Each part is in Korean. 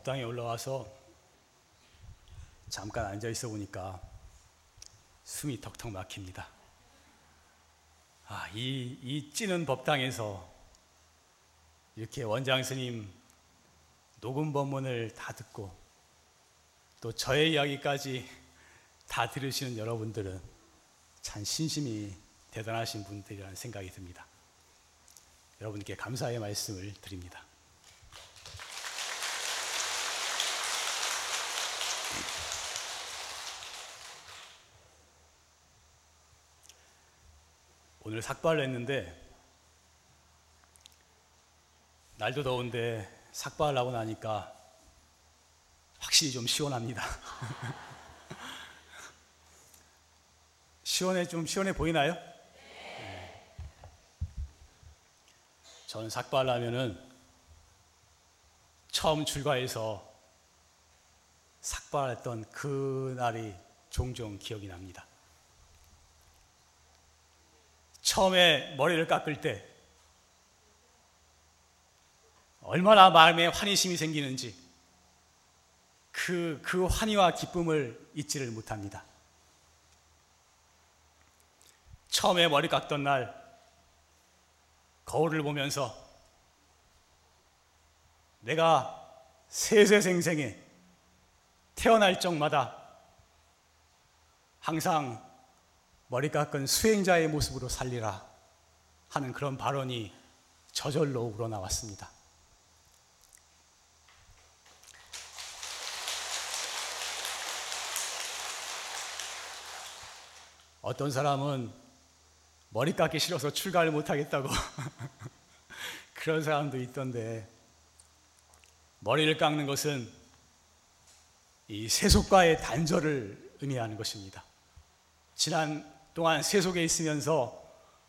법당에 올라와서 잠깐 앉아 있어 보니까 숨이 턱턱 막힙니다. 아, 이, 이 찌는 법당에서 이렇게 원장 스님 녹음 법문을 다 듣고 또 저의 이야기까지 다 들으시는 여러분들은 참 신심이 대단하신 분들이라는 생각이 듭니다. 여러분께 감사의 말씀을 드립니다. 오늘 삭발을 했는데 날도 더운데 삭발을 하고 나니까 확실히 좀 시원합니다. 시원해 좀 시원해 보이나요? 네. 저는 삭발을 하면은 처음 출가해서 삭발했던 그 날이 종종 기억이 납니다. 처음에 머리를 깎을 때 얼마나 마음에 환희심이 생기는지 그, 그 환희와 기쁨을 잊지를 못합니다. 처음에 머리 깎던 날 거울을 보면서 내가 세세생생에 태어날 적마다 항상 머리 깎은 수행자의 모습으로 살리라 하는 그런 발언이 저절로 우러나왔습니다. 어떤 사람은 머리 깎기 싫어서 출가를 못하겠다고 그런 사람도 있던데 머리를 깎는 것은 이 세속과의 단절을 의미하는 것입니다. 지난 동안 세속에 있으면서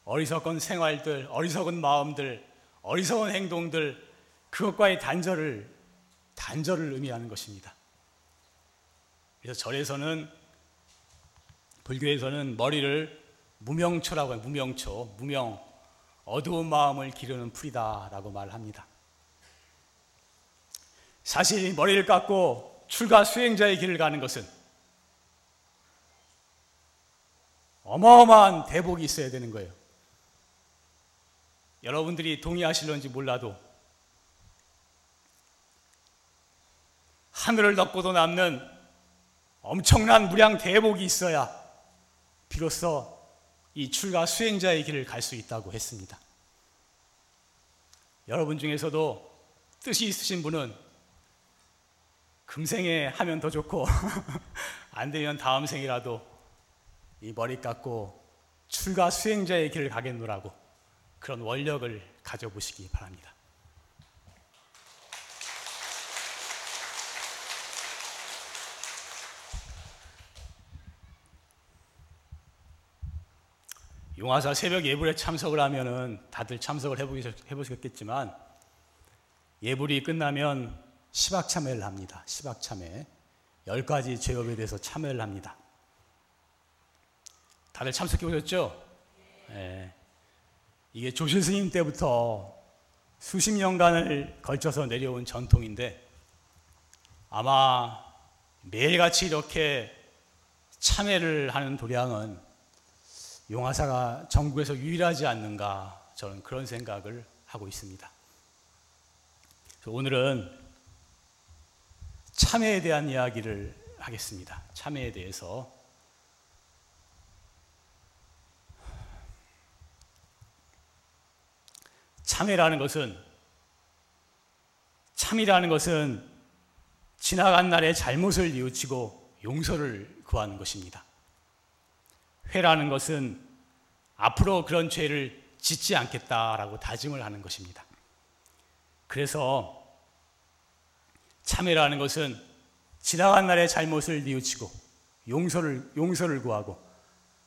어리석은 생활들, 어리석은 마음들, 어리석은 행동들 그것과의 단절을 단절을 의미하는 것입니다. 그래서 절에서는 불교에서는 머리를 무명초라고 해요. 무명초, 무명, 어두운 마음을 기르는 풀이다라고 말합니다. 사실 머리를 깎고 출가 수행자의 길을 가는 것은 어마어마한 대복이 있어야 되는 거예요. 여러분들이 동의하실런지 몰라도 하늘을 덮고도 남는 엄청난 무량 대복이 있어야 비로소 이 출가 수행자의 길을 갈 수 있다고 했습니다. 여러분 중에서도 뜻이 있으신 분은 금생에 하면 더 좋고 안 되면 다음 생이라도 이 머리 깎고 출가 수행자의 길을 가겠노라고 그런 원력을 가져보시기 바랍니다. 용화사 새벽 예불에 참석을 하면은 다들 참석을 해보셨겠지만 예불이 끝나면 시박 참회를 합니다. 시박 참회. 열 가지 죄업에 대해서 참회를 합니다. 다들 참석해 보셨죠? 네. 이게 조실 스님 때부터 수십 년간을 걸쳐서 내려온 전통인데 아마 매일같이 이렇게 참회를 하는 도량은 용화사가 전국에서 유일하지 않는가 저는 그런 생각을 하고 있습니다. 오늘은 참회에 대한 이야기를 하겠습니다. 참회에 대해서 참회라는 것은 참이라는 것은 지나간 날의 잘못을 뉘우치고 용서를 구하는 것입니다. 회라는 것은 앞으로 그런 죄를 짓지 않겠다라고 다짐을 하는 것입니다. 그래서 참회라는 것은 지나간 날의 잘못을 뉘우치고 용서를 용서를 구하고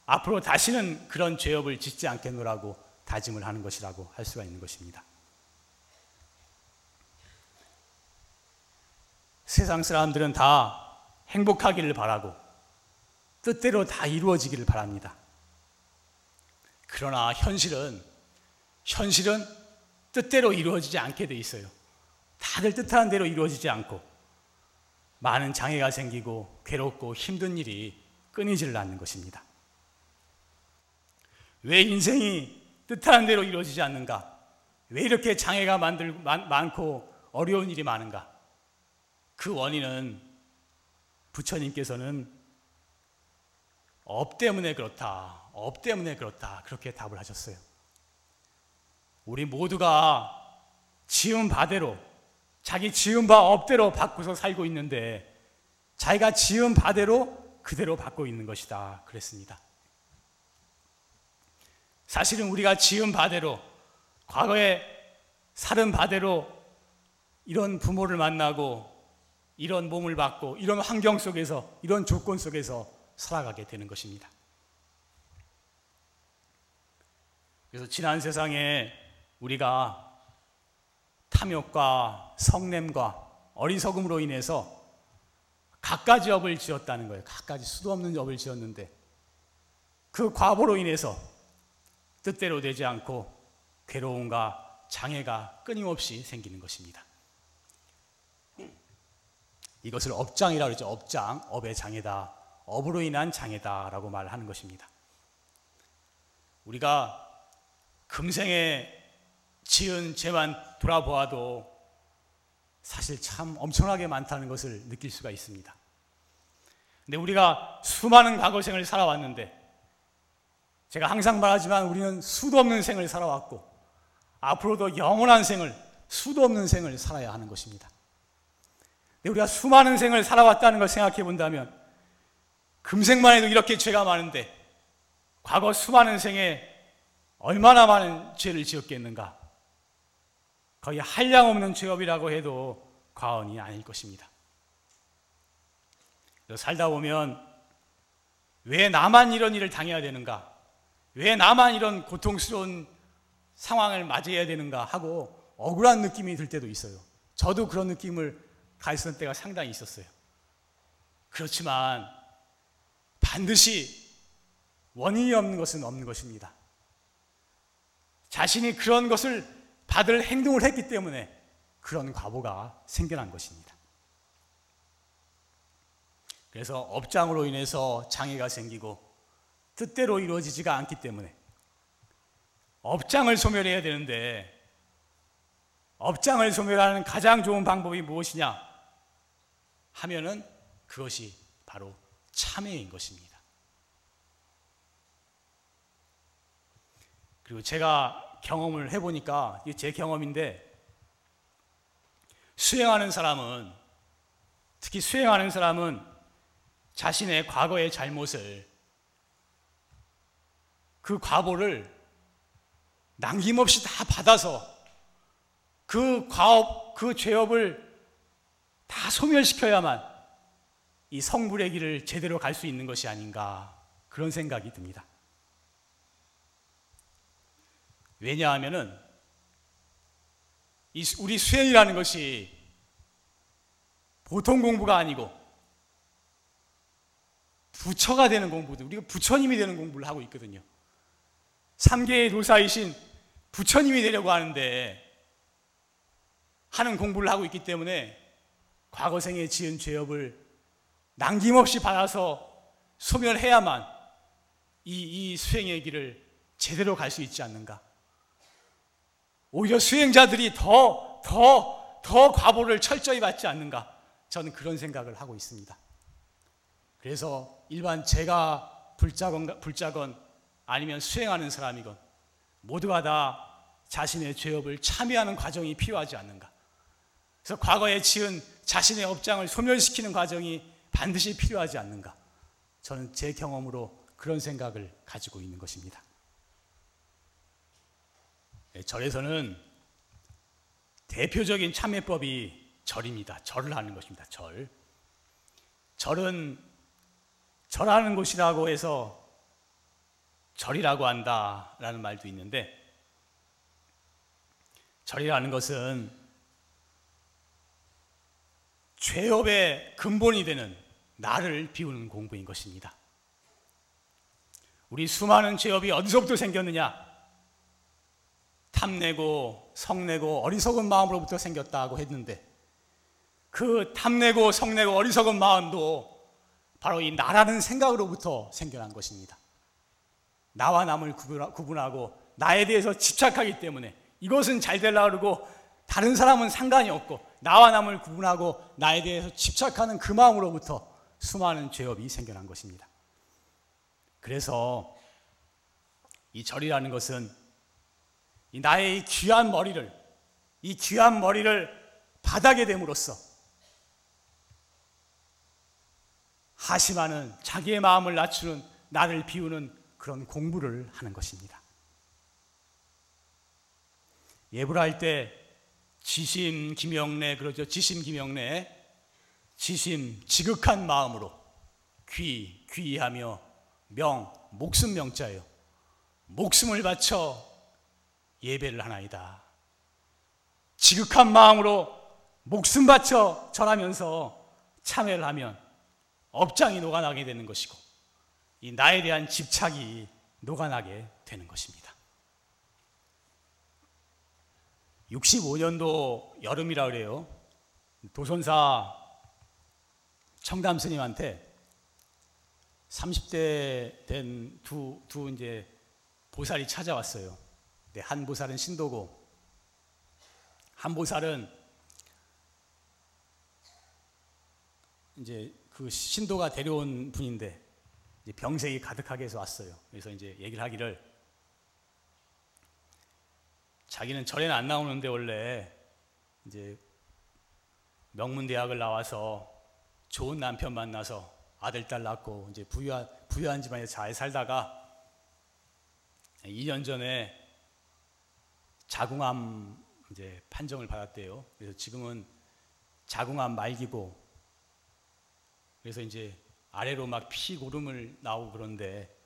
앞으로 다시는 그런 죄업을 짓지 않겠노라고 다짐을 하는 것이라고 할 수가 있는 것입니다. 세상 사람들은 다 행복하기를 바라고 뜻대로 다 이루어지기를 바랍니다. 그러나 현실은 현실은 뜻대로 이루어지지 않게 돼 있어요. 다들 뜻하는 대로 이루어지지 않고 많은 장애가 생기고 괴롭고 힘든 일이 끊이지를 않는 것입니다. 왜 인생이 뜻하는 대로 이루어지지 않는가? 왜 이렇게 장애가 만들, 많, 많고 어려운 일이 많은가? 그 원인은 부처님께서는 업 때문에 그렇다. 업 때문에 그렇다. 그렇게 답을 하셨어요. 우리 모두가 지은 바대로 자기 지은 바 업대로 받구서 살고 있는데 자기가 지은 바대로 그대로 받고 있는 것이다. 그랬습니다. 사실은 우리가 지은 바대로 과거에 살은 바대로 이런 부모를 만나고 이런 몸을 받고 이런 환경 속에서 이런 조건 속에서 살아가게 되는 것입니다. 그래서 지난 세상에 우리가 탐욕과 성냄과 어리석음으로 인해서 갖가지 업을 지었다는 거예요. 갖가지 수도 없는 업을 지었는데 그 과보로 인해서 뜻대로 되지 않고 괴로움과 장애가 끊임없이 생기는 것입니다. 이것을 업장이라고 그러죠. 업장, 업의 장애다. 업으로 인한 장애다라고 말하는 것입니다. 우리가 금생에 지은 죄만 돌아보아도 사실 참 엄청나게 많다는 것을 느낄 수가 있습니다. 근데 우리가 수많은 과거생을 살아왔는데 제가 항상 말하지만 우리는 수도 없는 생을 살아왔고 앞으로도 영원한 생을 수도 없는 생을 살아야 하는 것입니다. 우리가 수많은 생을 살아왔다는 걸 생각해 본다면 금생만 해도 이렇게 죄가 많은데 과거 수많은 생에 얼마나 많은 죄를 지었겠는가? 거의 한량 없는 죄업이라고 해도 과언이 아닐 것입니다. 살다 보면 왜 나만 이런 일을 당해야 되는가? 왜 나만 이런 고통스러운 상황을 맞이해야 되는가 하고 억울한 느낌이 들 때도 있어요. 저도 그런 느낌을 가졌던 때가 상당히 있었어요. 그렇지만 반드시 원인이 없는 것은 없는 것입니다. 자신이 그런 것을 받을 행동을 했기 때문에 그런 과보가 생겨난 것입니다. 그래서 업장으로 인해서 장애가 생기고 뜻대로 이루어지지가 않기 때문에 업장을 소멸해야 되는데 업장을 소멸하는 가장 좋은 방법이 무엇이냐 하면은 그것이 바로 참회인 것입니다. 그리고 제가 경험을 해보니까 이게 제 경험인데 수행하는 사람은 특히 수행하는 사람은 자신의 과거의 잘못을 그 과보를 남김없이 다 받아서 그 과업, 그 죄업을 다 소멸시켜야만 이 성불의 길을 제대로 갈 수 있는 것이 아닌가 그런 생각이 듭니다. 왜냐하면은 이 우리 수행이라는 것이 보통 공부가 아니고 부처가 되는 공부도 우리가 부처님이 되는 공부를 하고 있거든요. 3개의 도사이신 부처님이 되려고 하는데 하는 공부를 하고 있기 때문에 과거생에 지은 죄업을 남김없이 받아서 소멸해야만 이, 이 수행의 길을 제대로 갈 수 있지 않는가. 오히려 수행자들이 더, 더, 더 과보를 철저히 받지 않는가. 저는 그런 생각을 하고 있습니다. 그래서 일반 제가 불자건, 불자건 아니면 수행하는 사람이건 모두가 다 자신의 죄업을 참여하는 과정이 필요하지 않는가. 그래서 과거에 지은 자신의 업장을 소멸시키는 과정이 반드시 필요하지 않는가? 저는 제 경험으로 그런 생각을 가지고 있는 것입니다. 네, 절에서는 대표적인 참회법이 절입니다. 절을 하는 것입니다. 절. 절은 절하는 곳이라고 해서 절이라고 한다라는 말도 있는데 절이라는 것은 죄업의 근본이 되는 나를 비우는 공부인 것입니다. 우리 수많은 죄업이 어디서부터 생겼느냐? 탐내고 성내고 어리석은 마음으로부터 생겼다고 했는데 그 탐내고 성내고 어리석은 마음도 바로 이 나라는 생각으로부터 생겨난 것입니다. 나와 남을 구분하고 나에 대해서 집착하기 때문에 이것은 잘 되려고 그러고 다른 사람은 상관이 없고 나와 남을 구분하고 나에 대해서 집착하는 그 마음으로부터 수많은 죄업이 생겨난 것입니다. 그래서 이 절이라는 것은 이 나의 이 귀한 머리를 이 귀한 머리를 바닥에 됨으로써 하심하는 자기의 마음을 낮추는 나를 비우는 그런 공부를 하는 것입니다. 예불 할 때 지심 김영래 그러죠. 지심 김영래 지심 지극한 마음으로 귀 귀하며 명 목숨 명자예요. 목숨을 바쳐 예배를 하나이다. 지극한 마음으로 목숨 바쳐 절하면서 참회를 하면 업장이 녹아나게 되는 것이고 이 나에 대한 집착이 녹아나게 되는 것입니다. 65년도 여름이라 그래요. 도선사 청담 스님한테 30대 된 두 두 이제 보살이 찾아왔어요. 네, 한 보살은 신도고 한 보살은 이제 그 신도가 데려온 분인데 병색이 가득하게 해서 왔어요. 그래서 이제 얘기를 하기를 자기는 절에는 안 나오는데 원래 이제 명문대학을 나와서 좋은 남편 만나서 아들, 딸 낳고 이제 부유한, 부유한 집안에 잘 살다가 2년 전에 자궁암 이제 판정을 받았대요. 그래서 지금은 자궁암 말기고 그래서 이제 아래로 막 피 고름을 나오고 그런데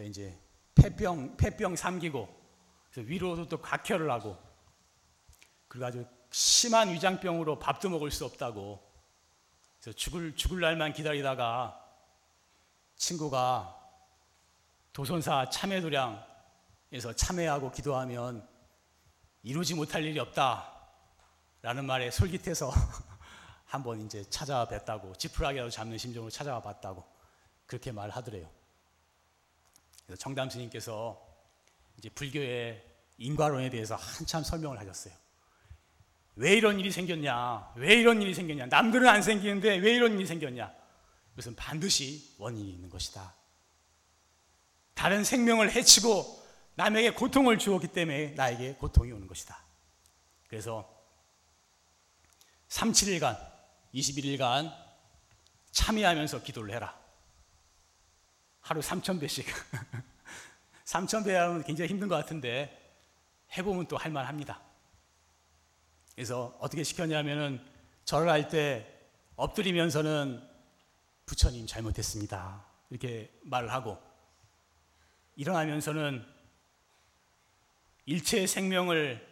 이제 폐병 폐병 삼기고 위로도 또 각혈을 하고 그리고 아주 심한 위장병으로 밥도 먹을 수 없다고 그래서 죽을 죽을 날만 기다리다가 친구가 도선사 참회도량에서 참회하고 기도하면 이루지 못할 일이 없다라는 말에 솔깃해서 한번 이제 찾아와 뵀다고 지푸라기라도 잡는 심정으로 찾아와 봤다고 그렇게 말하더래요. 그래서 정담 스님께서 이제 불교의 인과론에 대해서 한참 설명을 하셨어요. 왜 이런 일이 생겼냐? 왜 이런 일이 생겼냐? 남들은 안 생기는데 왜 이런 일이 생겼냐? 이것은 반드시 원인이 있는 것이다. 다른 생명을 해치고 남에게 고통을 주었기 때문에 나에게 고통이 오는 것이다. 그래서 37일간, 21일간 참여하면서 기도를 해라. 하루 3,000배씩. 3천 배 하면 굉장히 힘든 것 같은데 해보면 또 할만합니다. 그래서 어떻게 시켰냐면은 절을 할 때 엎드리면서는 부처님 잘못했습니다. 이렇게 말을 하고 일어나면서는 일체의 생명을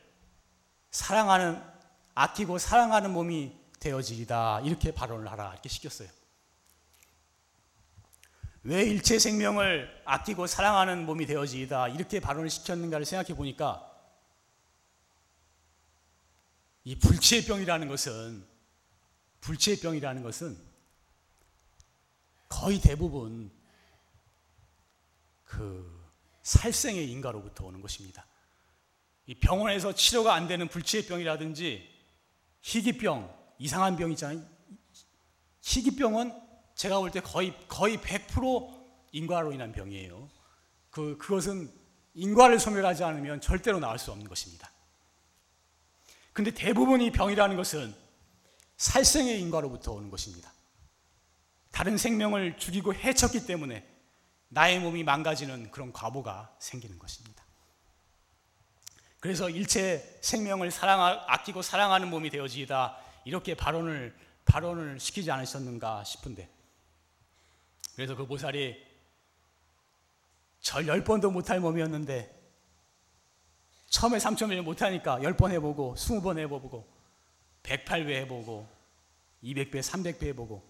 사랑하는 아끼고 사랑하는 몸이 되어지리다 이렇게 발언을 하라 이렇게 시켰어요. 왜 일체 생명을 아끼고 사랑하는 몸이 되어지이다 이렇게 발언을 시켰는가를 생각해 보니까 이 불치의 병이라는 것은 불치의 병이라는 것은 거의 대부분 그 살생의 인가로부터 오는 것입니다. 이 병원에서 치료가 안 되는 불치의 병이라든지 희귀병, 이상한 병 있잖아요. 희귀병은 제가 볼 때 거의 거의 100% 인과로 인한 병이에요. 그 그것은 인과를 소멸하지 않으면 절대로 나을 수 없는 것입니다. 근데 대부분 이 병이라는 것은 살생의 인과로부터 오는 것입니다. 다른 생명을 죽이고 해쳤기 때문에 나의 몸이 망가지는 그런 과보가 생기는 것입니다. 그래서 일체 생명을 사랑 아끼고 사랑하는 몸이 되어지이다 이렇게 발언을 발언을 시키지 않으셨는가 싶은데. 그래서 그 보살이 절 열 번도 못할 몸이었는데 처음에 3천을 못하니까 10번 해보고 20번 해보고 108배 해보고 200배, 300배 해보고.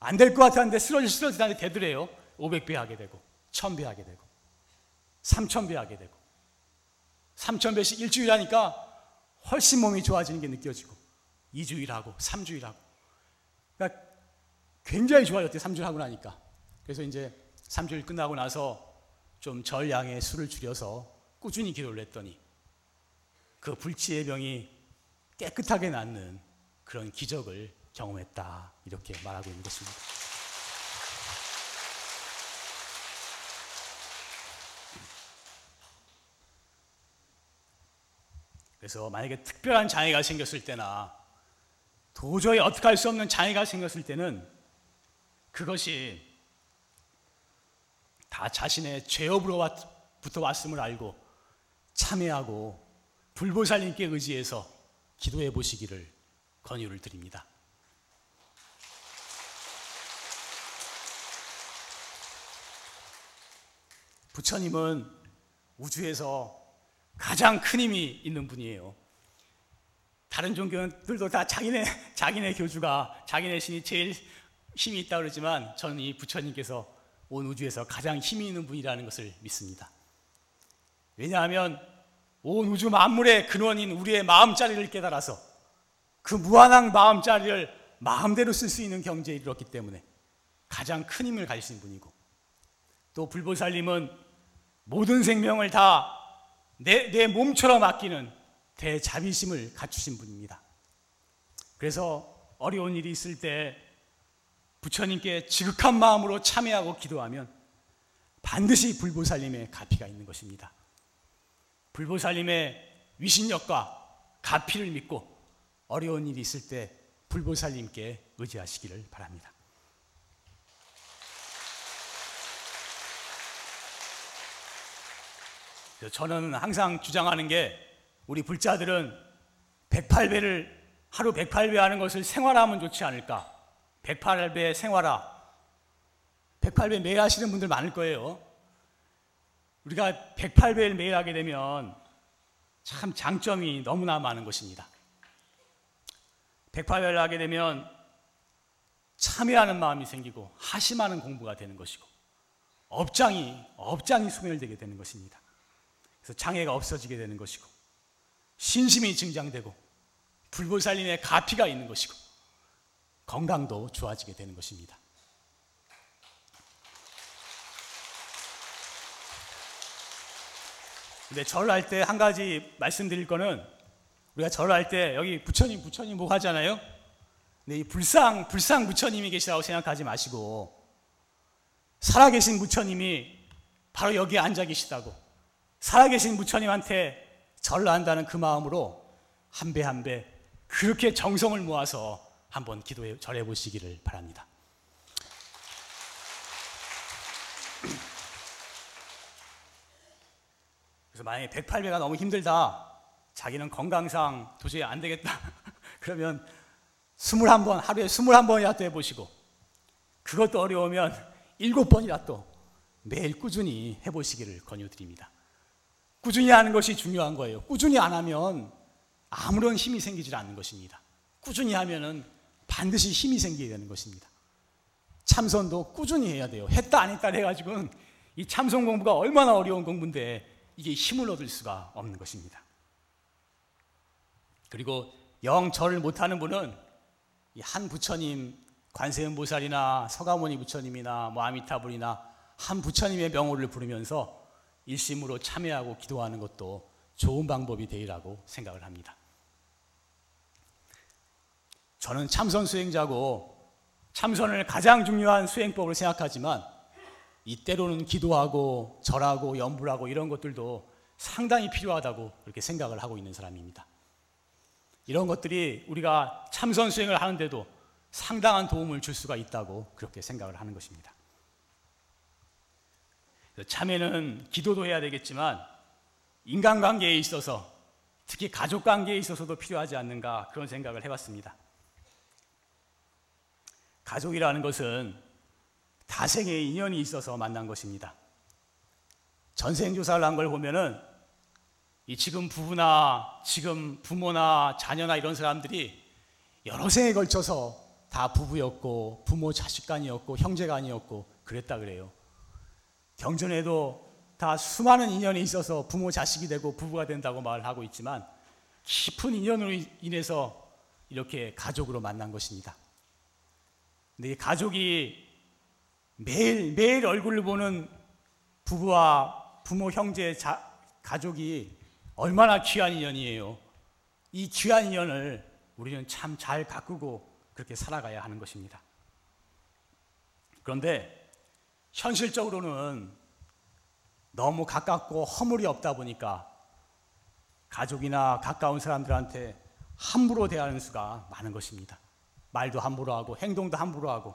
안 될 것 같았는데 쓰러지 쓰러지 다니 되더래요. 500배 하게 되고 1000배 하게 되고 3000배 하게 되고. 3000배씩 일주일 하니까 훨씬 몸이 좋아지는 게 느껴지고 2주일 하고 3주일 하고. 그러니까 굉장히 좋아졌대 3주일 하고 나니까. 그래서 이제 3주일 끝나고 나서 좀 절량의 술을 줄여서 꾸준히 기도를 했더니 그 불치의 병이 깨끗하게 낫는 그런 기적을 경험했다. 이렇게 말하고 있는 것입니다. 그래서 만약에 특별한 장애가 생겼을 때나 도저히 어떻게 할 수 없는 장애가 생겼을 때는 그것이 다 자신의 죄업으로부터 왔음을 알고 참회하고 불보살님께 의지해서 기도해 보시기를 권유를 드립니다. 부처님은 우주에서 가장 큰 힘이 있는 분이에요. 다른 종교들도 다 자기네 자기네 교주가 자기네 신이 제일 힘이 있다 그러지만 저는 이 부처님께서 온 우주에서 가장 힘이 있는 분이라는 것을 믿습니다. 왜냐하면 온 우주 만물의 근원인 우리의 마음자리를 깨달아서 그 무한한 마음자리를 마음대로 쓸 수 있는 경지에 이르렀기 때문에 가장 큰 힘을 가지신 분이고 또 불보살님은 모든 생명을 다 내, 내 몸처럼 아끼는 대자비심을 갖추신 분입니다. 그래서 어려운 일이 있을 때 부처님께 지극한 마음으로 참여하고 기도하면 반드시 불보살님의 가피가 있는 것입니다. 불보살님의 위신력과 가피를 믿고 어려운 일이 있을 때 불보살님께 의지하시기를 바랍니다. 저는 항상 주장하는 게 우리 불자들은 108배를 하루 108배 하는 것을 생활하면 좋지 않을까? 108배 생활화. 108배 매일 하시는 분들 많을 거예요. 우리가 108배를 매일 하게 되면 참 장점이 너무나 많은 것입니다. 108배를 하게 되면 참여하는 마음이 생기고 하심하는 공부가 되는 것이고 업장이 업장이 소멸되게 되는 것입니다. 그래서 장애가 없어지게 되는 것이고 신심이 증장되고 불보살림의 가피가 있는 것이고 건강도 좋아지게 되는 것입니다. 근데 절을 할때 한 가지 말씀드릴 거는 우리가 절을 할때 여기 부처님 부처님 뭐 하잖아요. 근데 이 불상 불상 부처님이 계시다고 생각하지 마시고 살아계신 부처님이 바로 여기에 앉아 계시다고 살아계신 부처님한테 절을 한다는 그 마음으로 한 배 한 배 그렇게 정성을 모아서 한번 기도해 절해 보시기를 바랍니다. 그래서 만약에 108배가 너무 힘들다. 자기는 건강상 도저히 안 되겠다. 그러면 21번, 하루에 21번이라도 해 보시고, 그것도 어려우면 7번이라도 매일 꾸준히 해 보시기를 권유 드립니다. 꾸준히 하는 것이 중요한 거예요. 꾸준히 안 하면 아무런 힘이 생기질 않는 것입니다. 꾸준히 하면은 반드시 힘이 생기게 되는 것입니다. 참선도 꾸준히 해야 돼요. 했다 안 했다 해가지고는 이 참선 공부가 얼마나 어려운 공부인데 이게 힘을 얻을 수가 없는 것입니다. 그리고 영 절을 못하는 분은 한 부처님 관세음보살이나 서가모니 부처님이나 뭐 아미타불이나 한 부처님의 명호를 부르면서 일심으로 참여하고 기도하는 것도 좋은 방법이 되리라고 생각을 합니다. 저는 참선 수행자고 참선을 가장 중요한 수행법으로 생각하지만 이때로는 기도하고 절하고 염불하고 이런 것들도 상당히 필요하다고 그렇게 생각을 하고 있는 사람입니다. 이런 것들이 우리가 참선 수행을 하는데도 상당한 도움을 줄 수가 있다고 그렇게 생각을 하는 것입니다. 참회는 기도도 해야 되겠지만 인간관계에 있어서 특히 가족관계에 있어서도 필요하지 않는가 그런 생각을 해봤습니다. 가족이라는 것은 다생의 인연이 있어서 만난 것입니다. 전생조사를 한 걸 보면은 이 지금 부부나 지금 부모나 자녀나 이런 사람들이 여러 생에 걸쳐서 다 부부였고 부모 자식 간이었고 형제 간이었고 그랬다 그래요. 경전에도 다 수많은 인연이 있어서 부모 자식이 되고 부부가 된다고 말하고 있지만 깊은 인연으로 인해서 이렇게 가족으로 만난 것입니다. 근데 이 가족이 매일 매일 얼굴을 보는 부부와 부모 형제 자, 가족이 얼마나 귀한 인연이에요. 이 귀한 인연을 우리는 참 잘 가꾸고 그렇게 살아가야 하는 것입니다. 그런데 현실적으로는 너무 가깝고 허물이 없다 보니까 가족이나 가까운 사람들한테 함부로 대하는 수가 많은 것입니다. 말도 함부로 하고 행동도 함부로 하고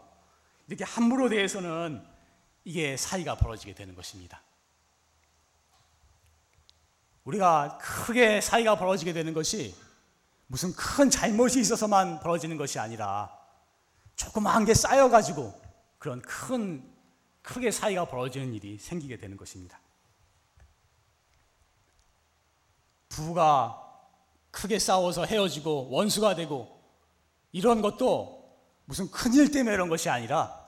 이렇게 함부로 대해서는 이게 사이가 벌어지게 되는 것입니다. 우리가 크게 사이가 벌어지게 되는 것이 무슨 큰 잘못이 있어서만 벌어지는 것이 아니라 조그마한 게 쌓여가지고 그런 큰, 크게 사이가 벌어지는 일이 생기게 되는 것입니다. 부부가 크게 싸워서 헤어지고 원수가 되고 이런 것도 무슨 큰일 때문에 이런 것이 아니라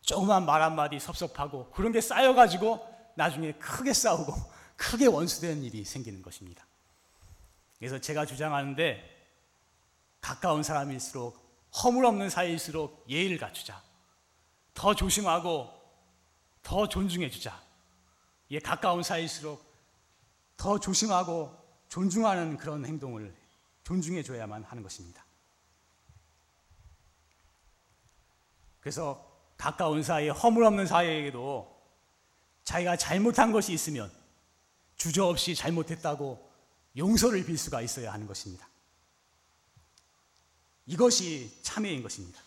조그만 말 한마디 섭섭하고 그런 게 쌓여가지고 나중에 크게 싸우고 크게 원수되는 일이 생기는 것입니다. 그래서 제가 주장하는데 가까운 사람일수록 허물 없는 사이일수록 예의를 갖추자. 더 조심하고 더 존중해 주자. 예, 가까운 사이일수록 더 조심하고 존중하는 그런 행동을 존중해 줘야만 하는 것입니다. 그래서 가까운 사이, 허물 없는 사이에게도 자기가 잘못한 것이 있으면 주저없이 잘못했다고 용서를 빌 수가 있어야 하는 것입니다. 이것이 참회인 것입니다.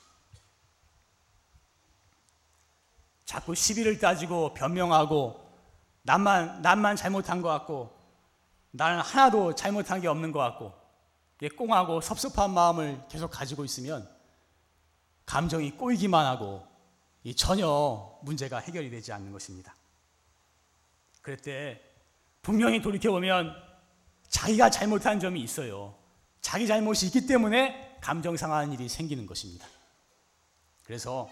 자꾸 시비를 따지고 변명하고 남만 남만 잘못한 것 같고 나는 하나도 잘못한 게 없는 것 같고 꽁하고 섭섭한 마음을 계속 가지고 있으면 감정이 꼬이기만 하고 전혀 문제가 해결이 되지 않는 것입니다. 그럴 때 분명히 돌이켜 보면 자기가 잘못한 점이 있어요. 자기 잘못이 있기 때문에 감정 상하는 일이 생기는 것입니다. 그래서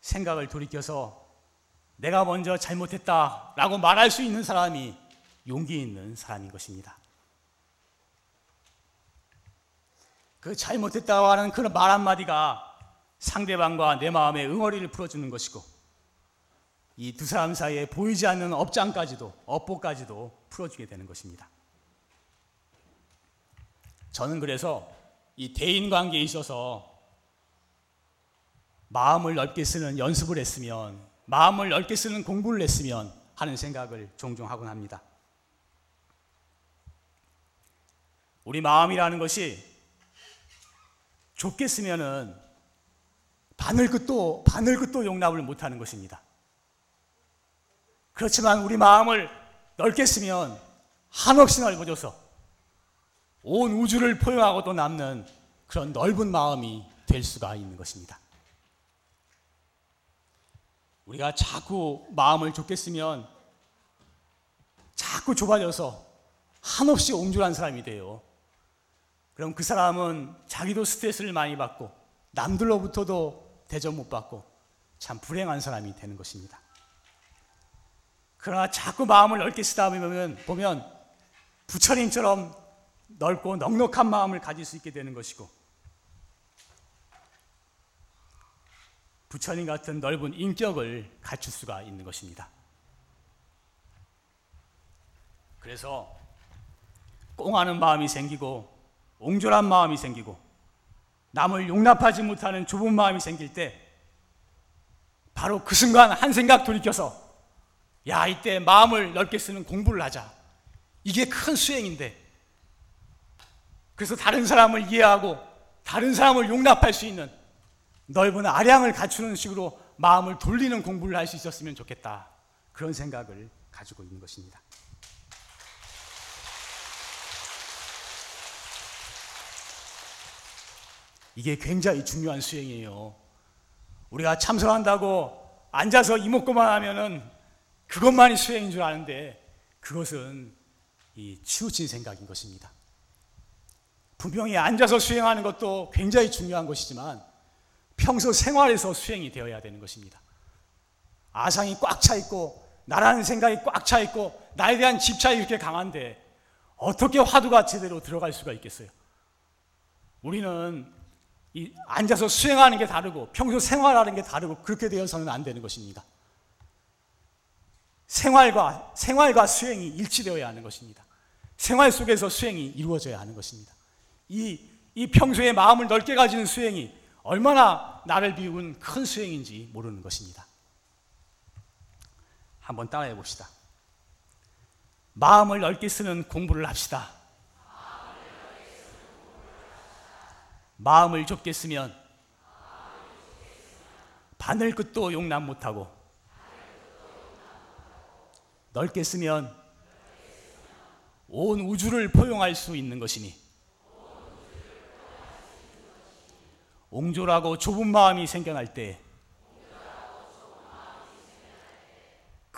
생각을 돌이켜서 내가 먼저 잘못했다라고 말할 수 있는 사람이 용기 있는 사람인 것입니다. 그 잘못했다고 하는 그런 말 한마디가 상대방과 내 마음의 응어리를 풀어주는 것이고 이 두 사람 사이에 보이지 않는 업장까지도 업보까지도 풀어주게 되는 것입니다. 저는 그래서 이 대인 관계에 있어서 마음을 넓게 쓰는 연습을 했으면 마음을 넓게 쓰는 공부를 했으면 하는 생각을 종종 하곤 합니다. 우리 마음이라는 것이 좁게 쓰면은 바늘 끝도 바늘 끝도 용납을 못하는 것입니다. 그렇지만 우리 마음을 넓게 쓰면 한없이 넓어져서 온 우주를 포용하고도 남는 그런 넓은 마음이 될 수가 있는 것입니다. 우리가 자꾸 마음을 좁게 쓰면 자꾸 좁아져서 한없이 옹졸한 사람이 돼요. 그럼 그 사람은 자기도 스트레스를 많이 받고 남들로부터도 대접 못 받고 참 불행한 사람이 되는 것입니다. 그러나 자꾸 마음을 넓게 쓰다 보면, 보면 부처님처럼 넓고 넉넉한 마음을 가질 수 있게 되는 것이고 부처님 같은 넓은 인격을 갖출 수가 있는 것입니다. 그래서 꽁하는 마음이 생기고 옹졸한 마음이 생기고 남을 용납하지 못하는 좁은 마음이 생길 때 바로 그 순간 한 생각 돌이켜서 야 이때 마음을 넓게 쓰는 공부를 하자 이게 큰 수행인데 그래서 다른 사람을 이해하고 다른 사람을 용납할 수 있는 넓은 아량을 갖추는 식으로 마음을 돌리는 공부를 할 수 있었으면 좋겠다 그런 생각을 가지고 있는 것입니다. 이게 굉장히 중요한 수행이에요. 우리가 참선한다고 앉아서 이목구만 하면은 그것만이 수행인 줄 아는데 그것은 이 치우친 생각인 것입니다. 분명히 앉아서 수행하는 것도 굉장히 중요한 것이지만 평소 생활에서 수행이 되어야 되는 것입니다. 아상이 꽉 차 있고 나라는 생각이 꽉 차 있고 나에 대한 집착이 이렇게 강한데 어떻게 화두가 제대로 들어갈 수가 있겠어요? 우리는 이 앉아서 수행하는 게 다르고 평소 생활하는 게 다르고 그렇게 되어서는 안 되는 것입니다. 생활과 생활과 수행이 일치되어야 하는 것입니다. 생활 속에서 수행이 이루어져야 하는 것입니다. 이, 이 평소에 마음을 넓게 가지는 수행이 얼마나 나를 비운 큰 수행인지 모르는 것입니다. 한번 따라해 봅시다. 마음을 넓게 쓰는 공부를 합시다. 마음을 좁게 쓰면 바늘 끝도 용납 못하고 넓게 쓰면 온 우주를 포용할 수 있는 것이니 옹졸하고 좁은 마음이 생겨날 때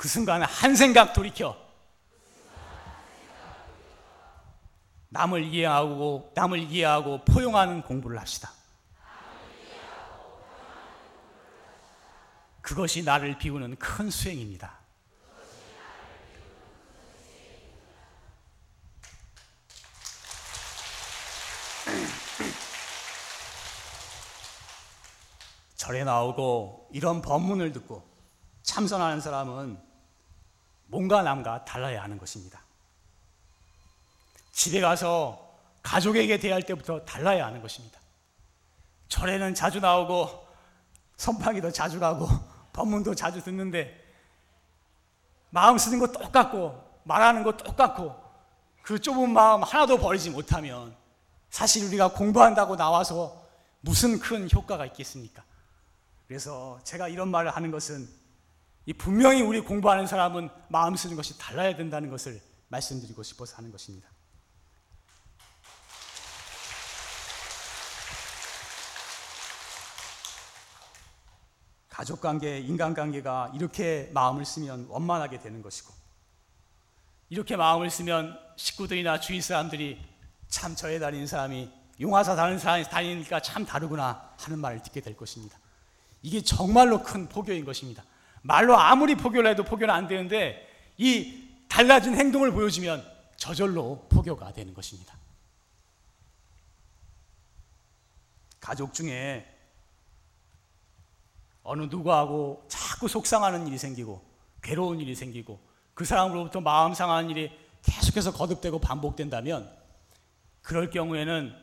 그 순간 한 생각 돌이켜 남을 이해하고 남을 이해하고 포용하는 공부를 합시다. 그것이 나를 비우는 큰 수행입니다. 절에 나오고 이런 법문을 듣고 참선하는 사람은 뭔가 남과 달라야 하는 것입니다. 집에 가서 가족에게 대할 때부터 달라야 하는 것입니다. 절에는 자주 나오고 선파기도 자주 가고 법문도 자주 듣는데 마음 쓰는 거 똑같고 말하는 거 똑같고 그 좁은 마음 하나도 버리지 못하면 사실 우리가 공부한다고 나와서 무슨 큰 효과가 있겠습니까? 그래서 제가 이런 말을 하는 것은 이 분명히 우리 공부하는 사람은 마음 쓰는 것이 달라야 된다는 것을 말씀드리고 싶어서 하는 것입니다. 가족 관계, 인간 관계가 이렇게 마음을 쓰면 원만하게 되는 것이고, 이렇게 마음을 쓰면 식구들이나 주위 사람들이 참 저에 다니는 사람이 용화사 다니는 사람이 다니니까 참 다르구나 하는 말을 듣게 될 것입니다. 이게 정말로 큰 포교인 것입니다. 말로 아무리 포교를 해도 포교는 안 되는데 이 달라진 행동을 보여주면 저절로 포교가 되는 것입니다. 가족 중에 어느 누구하고 자꾸 속상하는 일이 생기고 괴로운 일이 생기고 그 사람으로부터 마음 상하는 일이 계속해서 거듭되고 반복된다면 그럴 경우에는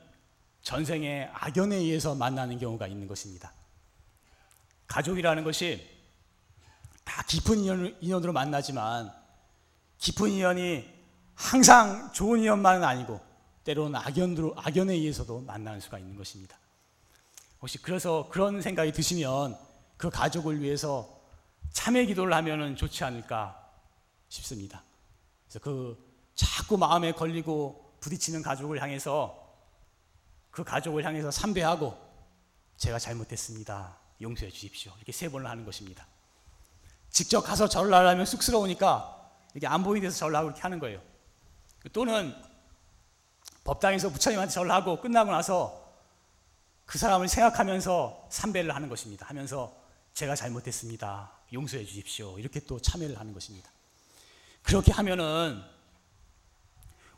전생에 악연에 의해서 만나는 경우가 있는 것입니다. 가족이라는 것이 다 깊은 인연, 으로 만나지만 깊은 인연이 항상 좋은 인연만은 아니고 때로는 악연으로, 악연에 의해서도 만나는 수가 있는 것입니다. 혹시 그래서 그런 생각이 드시면 그 가족을 위해서 참회 기도를 하면 좋지 않을까 싶습니다. 그래서 그 자꾸 마음에 걸리고 부딪히는 가족을 향해서 그 가족을 향해서 삼배하고 제가 잘못했습니다. 용서해 주십시오. 이렇게 세 번을 하는 것입니다. 직접 가서 절을 하려면 쑥스러우니까 이게 안 보이는 데서 절을 하고 이렇게 하는 거예요. 또는 법당에서 부처님한테 절을 하고 끝나고 나서 그 사람을 생각하면서 삼배를 하는 것입니다. 하면서 제가 잘못했습니다. 용서해 주십시오. 이렇게 또 참여를 하는 것입니다. 그렇게 하면은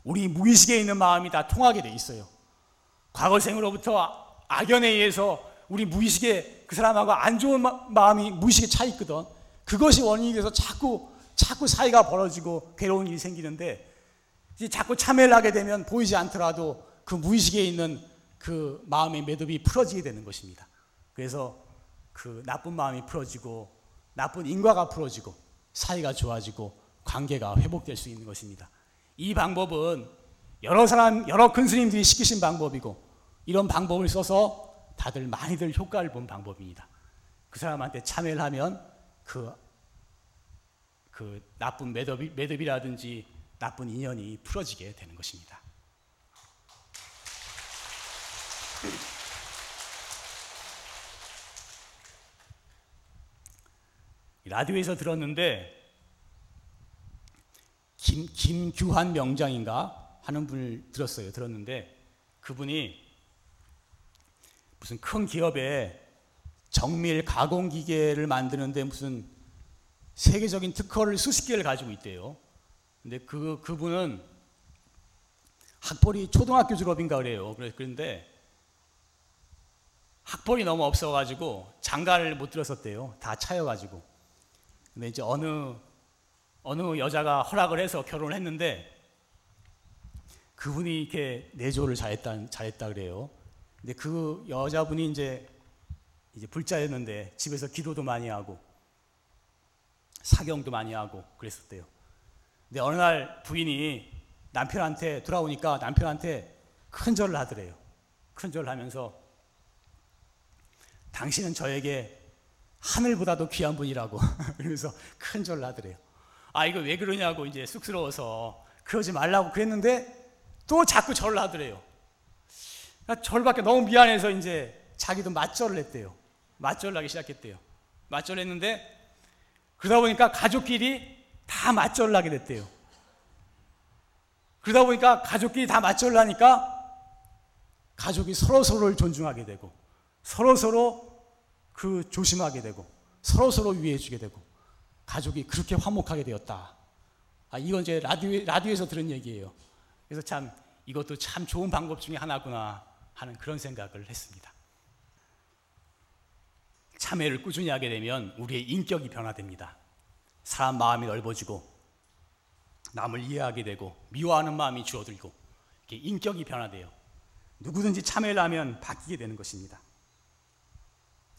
우리 무의식에 있는 마음이 다 통하게 돼 있어요. 과거 생으로부터 악연에 의해서 우리 무의식에 그 사람하고 안 좋은 마음이 무의식에 차 있거든. 그것이 원인이 돼서 자꾸 자꾸 사이가 벌어지고 괴로운 일이 생기는데 이제 자꾸 참여를 하게 되면 보이지 않더라도 그 무의식에 있는 그 마음의 매듭이 풀어지게 되는 것입니다. 그래서 그 나쁜 마음이 풀어지고 나쁜 인과가 풀어지고 사이가 좋아지고 관계가 회복될 수 있는 것입니다. 이 방법은 여러 사람 여러 큰 스님들이 시키신 방법이고 이런 방법을 써서 다들 많이들 효과를 본 방법입니다. 그 사람한테 참여를 하면 그, 그 나쁜 매듭이, 매듭이라든지 나쁜 인연이 풀어지게 되는 것입니다. 라디오에서 들었는데 김, 김규환 명장인가 하는 분을 들었어요. 들었는데 그분이 무슨 큰 기업에 정밀 가공 기계를 만드는데 무슨 세계적인 특허를 수십 개를 가지고 있대요. 근데 그 그분은 학벌이 초등학교 졸업인가 그래요. 그런데 학벌이 너무 없어가지고 장가를 못 들었었대요. 다 차여가지고. 근데 이제 어느 어느 여자가 허락을 해서 결혼을 했는데 그분이 이렇게 내조를 잘했다 잘했다 그래요. 근데 그 여자분이 이제 이제 불자였는데 집에서 기도도 많이 하고 사경도 많이 하고 그랬었대요. 근데 어느 날 부인이 남편한테 돌아오니까 남편한테 큰 절을 하더래요. 큰 절을 하면서 당신은 저에게 하늘보다도 귀한 분이라고 그러면서 큰 절을 하더래요. 아 이거 왜 그러냐고 이제 쑥스러워서 그러지 말라고 그랬는데 또 자꾸 절을 하더래요. 절밖에 너무 미안해서 이제 자기도 맞절을 했대요. 맞절을 하기 시작했대요. 맞절을 했는데 그러다 보니까 가족끼리 다 맞절을 하게 됐대요. 그러다 보니까 가족끼리 다 맞절을 하니까 가족이 서로 서로를 존중하게 되고 서로 서로 그 조심하게 되고 서로 서로 위해 주게 되고 가족이 그렇게 화목하게 되었다. 아, 이건 이제 라디오, 라디오에서 들은 얘기예요. 그래서 참 이것도 참 좋은 방법 중에 하나구나 하는 그런 생각을 했습니다. 참회를 꾸준히 하게 되면 우리의 인격이 변화됩니다. 사람 마음이 넓어지고 남을 이해하게 되고 미워하는 마음이 줄어들고 이렇게 인격이 변화돼요. 누구든지 참회를 하면 바뀌게 되는 것입니다.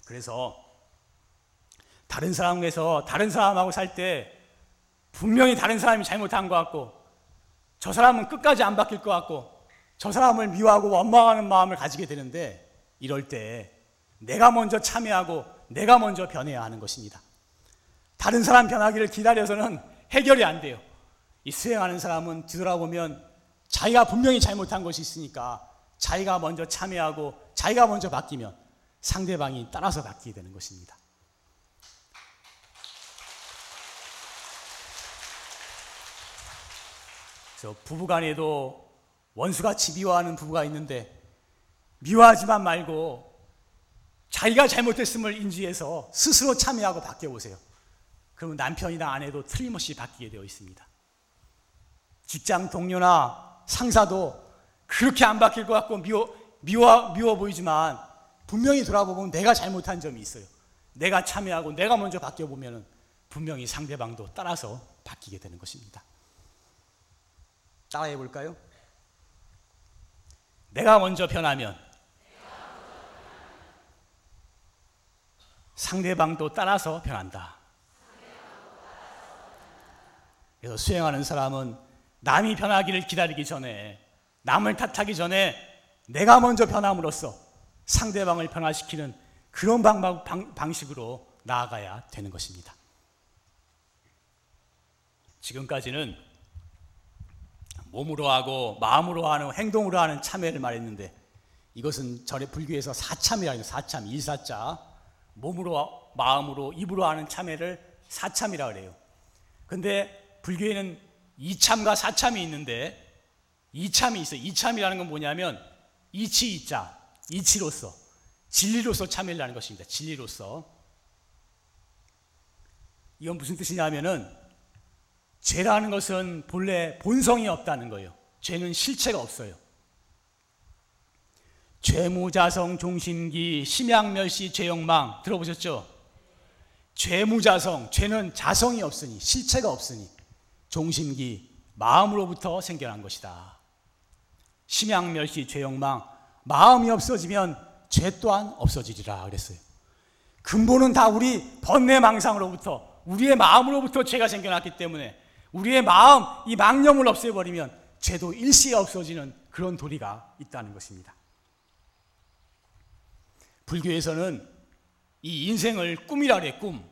그래서 다른 사람에서 다른 사람하고 살 때 분명히 다른 사람이 잘못한 것 같고 저 사람은 끝까지 안 바뀔 것 같고 저 사람을 미워하고 원망하는 마음을 가지게 되는데 이럴 때 내가 먼저 참여하고 내가 먼저 변해야 하는 것입니다. 다른 사람 변하기를 기다려서는 해결이 안 돼요. 이 수행하는 사람은 뒤돌아보면 자기가 분명히 잘못한 것이 있으니까 자기가 먼저 참여하고 자기가 먼저 바뀌면 상대방이 따라서 바뀌게 되는 것입니다. 그래서 부부간에도 원수같이 미워하는 부부가 있는데 미워하지만 말고 자기가 잘못했음을 인지해서 스스로 참여하고 바뀌어보세요. 그러면 남편이나 아내도 틀림없이 바뀌게 되어 있습니다. 직장 동료나 상사도 그렇게 안 바뀔 것 같고 미워, 미워, 미워 보이지만 분명히 돌아보면 내가 잘못한 점이 있어요. 내가 참여하고 내가 먼저 바뀌어보면 분명히 상대방도 따라서 바뀌게 되는 것입니다. 따라해 볼까요? 내가 먼저 변하면 상대방도 따라서 변한다. 그래서 수행하는 사람은 남이 변하기를 기다리기 전에 남을 탓하기 전에 내가 먼저 변함으로써 상대방을 변화시키는 그런 방법, 방, 방식으로 나아가야 되는 것입니다. 지금까지는 몸으로 하고 마음으로 하는 행동으로 하는 참회를 말했는데 이것은 절의 불교에서 사참이라고 사참 일사자 몸으로 마음으로 입으로 하는 참회를 사참이라 그래요. 근데 불교에는 이참과 사참이 있는데 이참이 있어요. 이참이라는 건 뭐냐면 이치 이자 이치로서 진리로서 참회를 하는 것입니다. 진리로서 이건 무슨 뜻이냐면은 죄라는 것은 본래 본성이 없다는 거예요. 죄는 실체가 없어요. 죄무자성 종신기 심양멸시 죄욕망 들어보셨죠? 죄무자성 죄는 자성이 없으니 실체가 없으니 종신기 마음으로부터 생겨난 것이다. 심양멸시 죄욕망 마음이 없어지면 죄 또한 없어지리라 그랬어요. 근본은 다 우리 번뇌망상으로부터 우리의 마음으로부터 죄가 생겨났기 때문에 우리의 마음 이 망념을 없애버리면 죄도 일시에 없어지는 그런 도리가 있다는 것입니다. 불교에서는 이 인생을 꿈이라 그래 꿈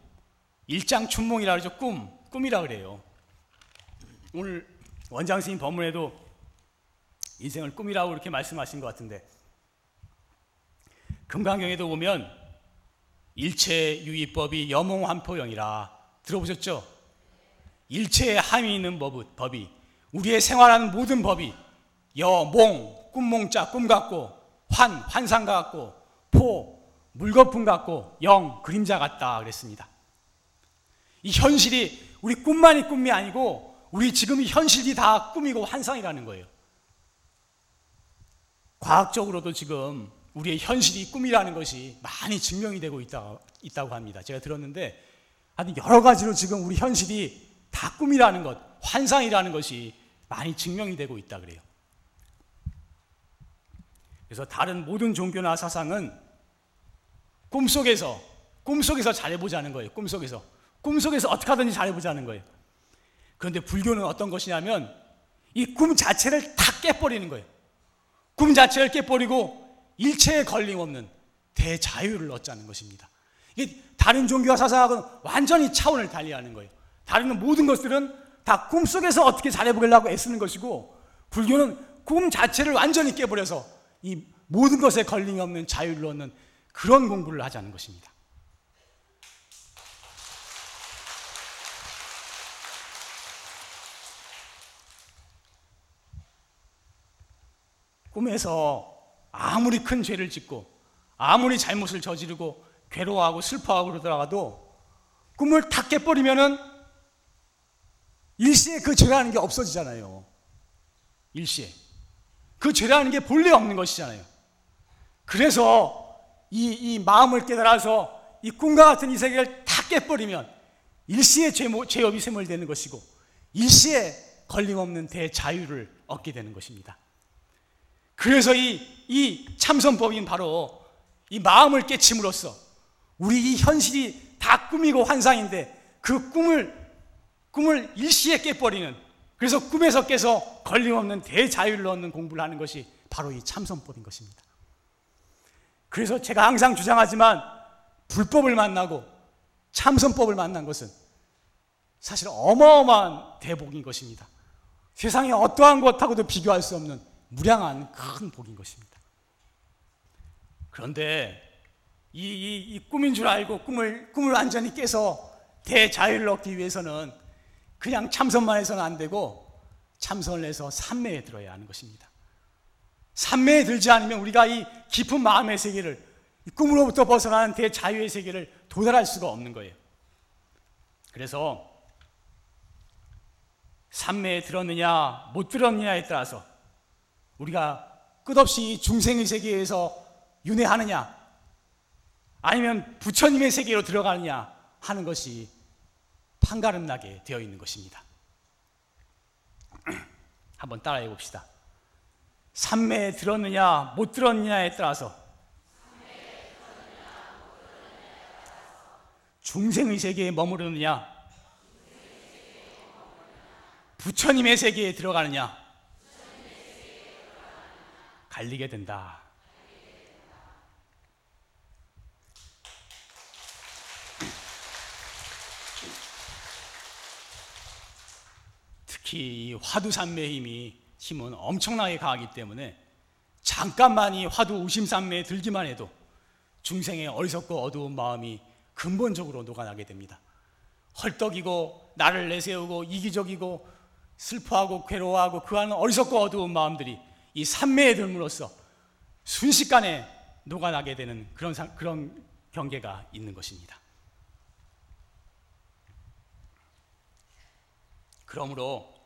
일장춘몽이라 그러죠 꿈 꿈이라 그래요. 오늘 원장 스님 법문에도 인생을 꿈이라고 이렇게 말씀하신 것 같은데 금강경에도 보면 일체 유의법이 여몽환포영이라 들어보셨죠? 일체에 함이 있는 법이 우리의 생활하는 모든 법이 여 몽 꿈몽자 꿈 같고 환 환상 같고 포 물거품 같고 영 그림자 같다 그랬습니다. 이 현실이 우리 꿈만이 꿈이 아니고 우리 지금 이 현실이 다 꿈이고 환상이라는 거예요. 과학적으로도 지금 우리의 현실이 꿈이라는 것이 많이 증명이 되고 있다, 있다고 합니다. 제가 들었는데 여러 가지로 지금 우리 현실이 다 꿈이라는 것, 환상이라는 것이 많이 증명이 되고 있다 그래요. 그래서 다른 모든 종교나 사상은 꿈속에서 꿈속에서 잘해보자는 거예요. 꿈속에서 꿈속에서 어떻게 하든지 잘해보자는 거예요. 그런데 불교는 어떤 것이냐면 이 꿈 자체를 다 깨버리는 거예요. 꿈 자체를 깨버리고 일체에 걸림없는 대자유를 얻자는 것입니다. 이게 다른 종교와 사상하고는 완전히 차원을 달리하는 거예요. 다른 모든 것들은 다 꿈속에서 어떻게 잘해보려고 애쓰는 것이고 불교는 꿈 자체를 완전히 깨버려서 이 모든 것에 걸림이 없는 자유를 얻는 그런 공부를 하자는 것입니다. 꿈에서 아무리 큰 죄를 짓고 아무리 잘못을 저지르고 괴로워하고 슬퍼하고 그러더라도 꿈을 다 깨버리면은 일시에 그 죄라는 게 없어지잖아요. 일시에. 그 죄라는 게 본래 없는 것이잖아요. 그래서 이, 이 마음을 깨달아서 이 꿈과 같은 이 세계를 다 깨버리면 일시에 죄, 죄업이 세물되는 것이고 일시에 걸림없는 대자유를 얻게 되는 것입니다. 그래서 이, 이 참선법인 바로 이 마음을 깨침으로써 우리 이 현실이 다 꿈이고 환상인데 그 꿈을, 꿈을 일시에 깨버리는 그래서 꿈에서 깨서 걸림없는 대자유를 얻는 공부를 하는 것이 바로 이 참선법인 것입니다. 그래서 제가 항상 주장하지만 불법을 만나고 참선법을 만난 것은 사실 어마어마한 대복인 것입니다. 세상에 어떠한 것하고도 비교할 수 없는 무량한 큰 복인 것입니다. 그런데 이, 이, 이 꿈인 줄 알고 꿈을, 꿈을 완전히 깨서 대자유를 얻기 위해서는 그냥 참선만 해서는 안 되고 참선을 해서 삼매에 들어야 하는 것입니다. 삼매에 들지 않으면 우리가 이 깊은 마음의 세계를 꿈으로부터 벗어나는 대자유의 세계를 도달할 수가 없는 거예요. 그래서 삼매에 들었느냐 못 들었느냐에 따라서 우리가 끝없이 중생의 세계에서 윤회하느냐 아니면 부처님의 세계로 들어가느냐 하는 것이 판가름 나게 되어 있는 것입니다. 한번 따라해 봅시다. 삼매에 들었느냐 못 들었느냐에 따라서 중생의 세계에 머무르느냐 부처님의 세계에 들어가느냐 갈리게 된다. 특히 화두산매의 힘이 힘은 엄청나게 강하기 때문에 잠깐만 이 화두 우심산매에 들기만 해도 중생의 어리석고 어두운 마음이 근본적으로 녹아나게 됩니다. 헐떡이고 나를 내세우고 이기적이고 슬퍼하고 괴로워하고 그 안은 어리석고 어두운 마음들이 이 산매에 들므로써 순식간에 녹아나게 되는 그런 그런 경계가 있는 것입니다. 그러므로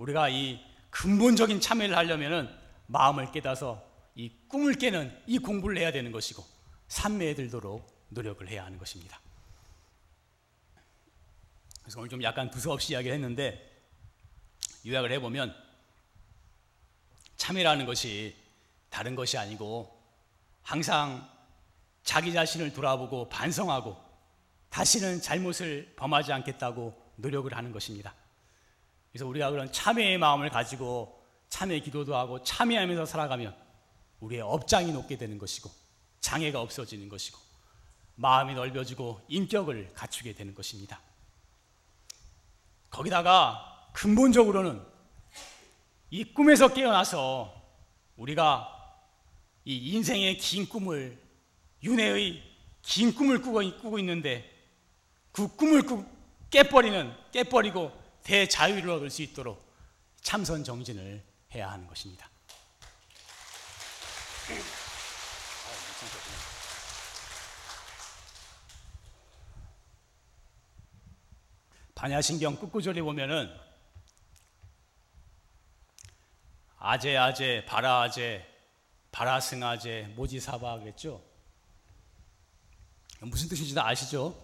우리가 이 근본적인 참여를 하려면은 마음을 깨닫서 이 꿈을 깨는 이 공부를 해야 되는 것이고 산매에 들도록 노력을 해야 하는 것입니다. 그래서 오늘 좀 약간 두서없이 이야기를 했는데 요약을 해보면 참회라는 것이 다른 것이 아니고 항상 자기 자신을 돌아보고 반성하고 다시는 잘못을 범하지 않겠다고 노력을 하는 것입니다. 그래서 우리가 그런 참회의 마음을 가지고 참회 기도도 하고 참회하면서 살아가면 우리의 업장이 높게 되는 것이고 장애가 없어지는 것이고 마음이 넓어지고 인격을 갖추게 되는 것입니다. 거기다가 근본적으로는 이 꿈에서 깨어나서 우리가 이 인생의 긴 꿈을 윤회의 긴 꿈을 꾸고, 있는데 그 꿈을 꾸, 깨버리는 깨버리고 대자유를 얻을 수 있도록 참선 정진을 해야 하는 것입니다. 반야신경 끝구절에 보면은 아제 아제 바라 아제 바라승 아제 모지사바겠죠. 무슨 뜻인지 다 아시죠?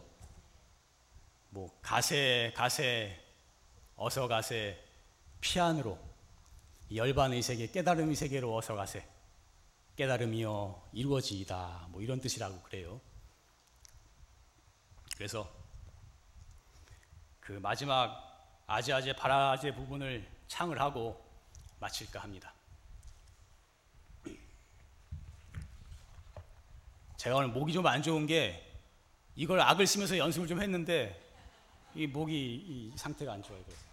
뭐 가세 가세 어서 가세 피안으로 이 열반의 세계 깨달음의 세계로 어서 가세 깨달음이여 이루어지이다 뭐 이런 뜻이라고 그래요. 그래서 그 마지막 아제아제 바라제 부분을 창을 하고 마칠까 합니다. 제가 오늘 목이 좀 안 좋은 게 이걸 악을 쓰면서 연습을 좀 했는데 이 목이 이 상태가 안 좋아요. 그래서.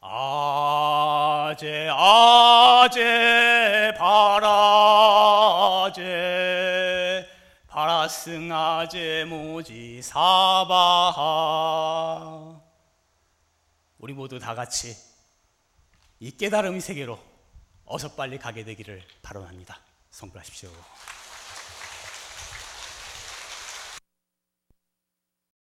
아제 아제 바라제 바라승아제 모지 사바하 우리 모두 다 같이 이 깨달음의 세계로 어서 빨리 가게 되기를 바랍니다. 성불하십시오.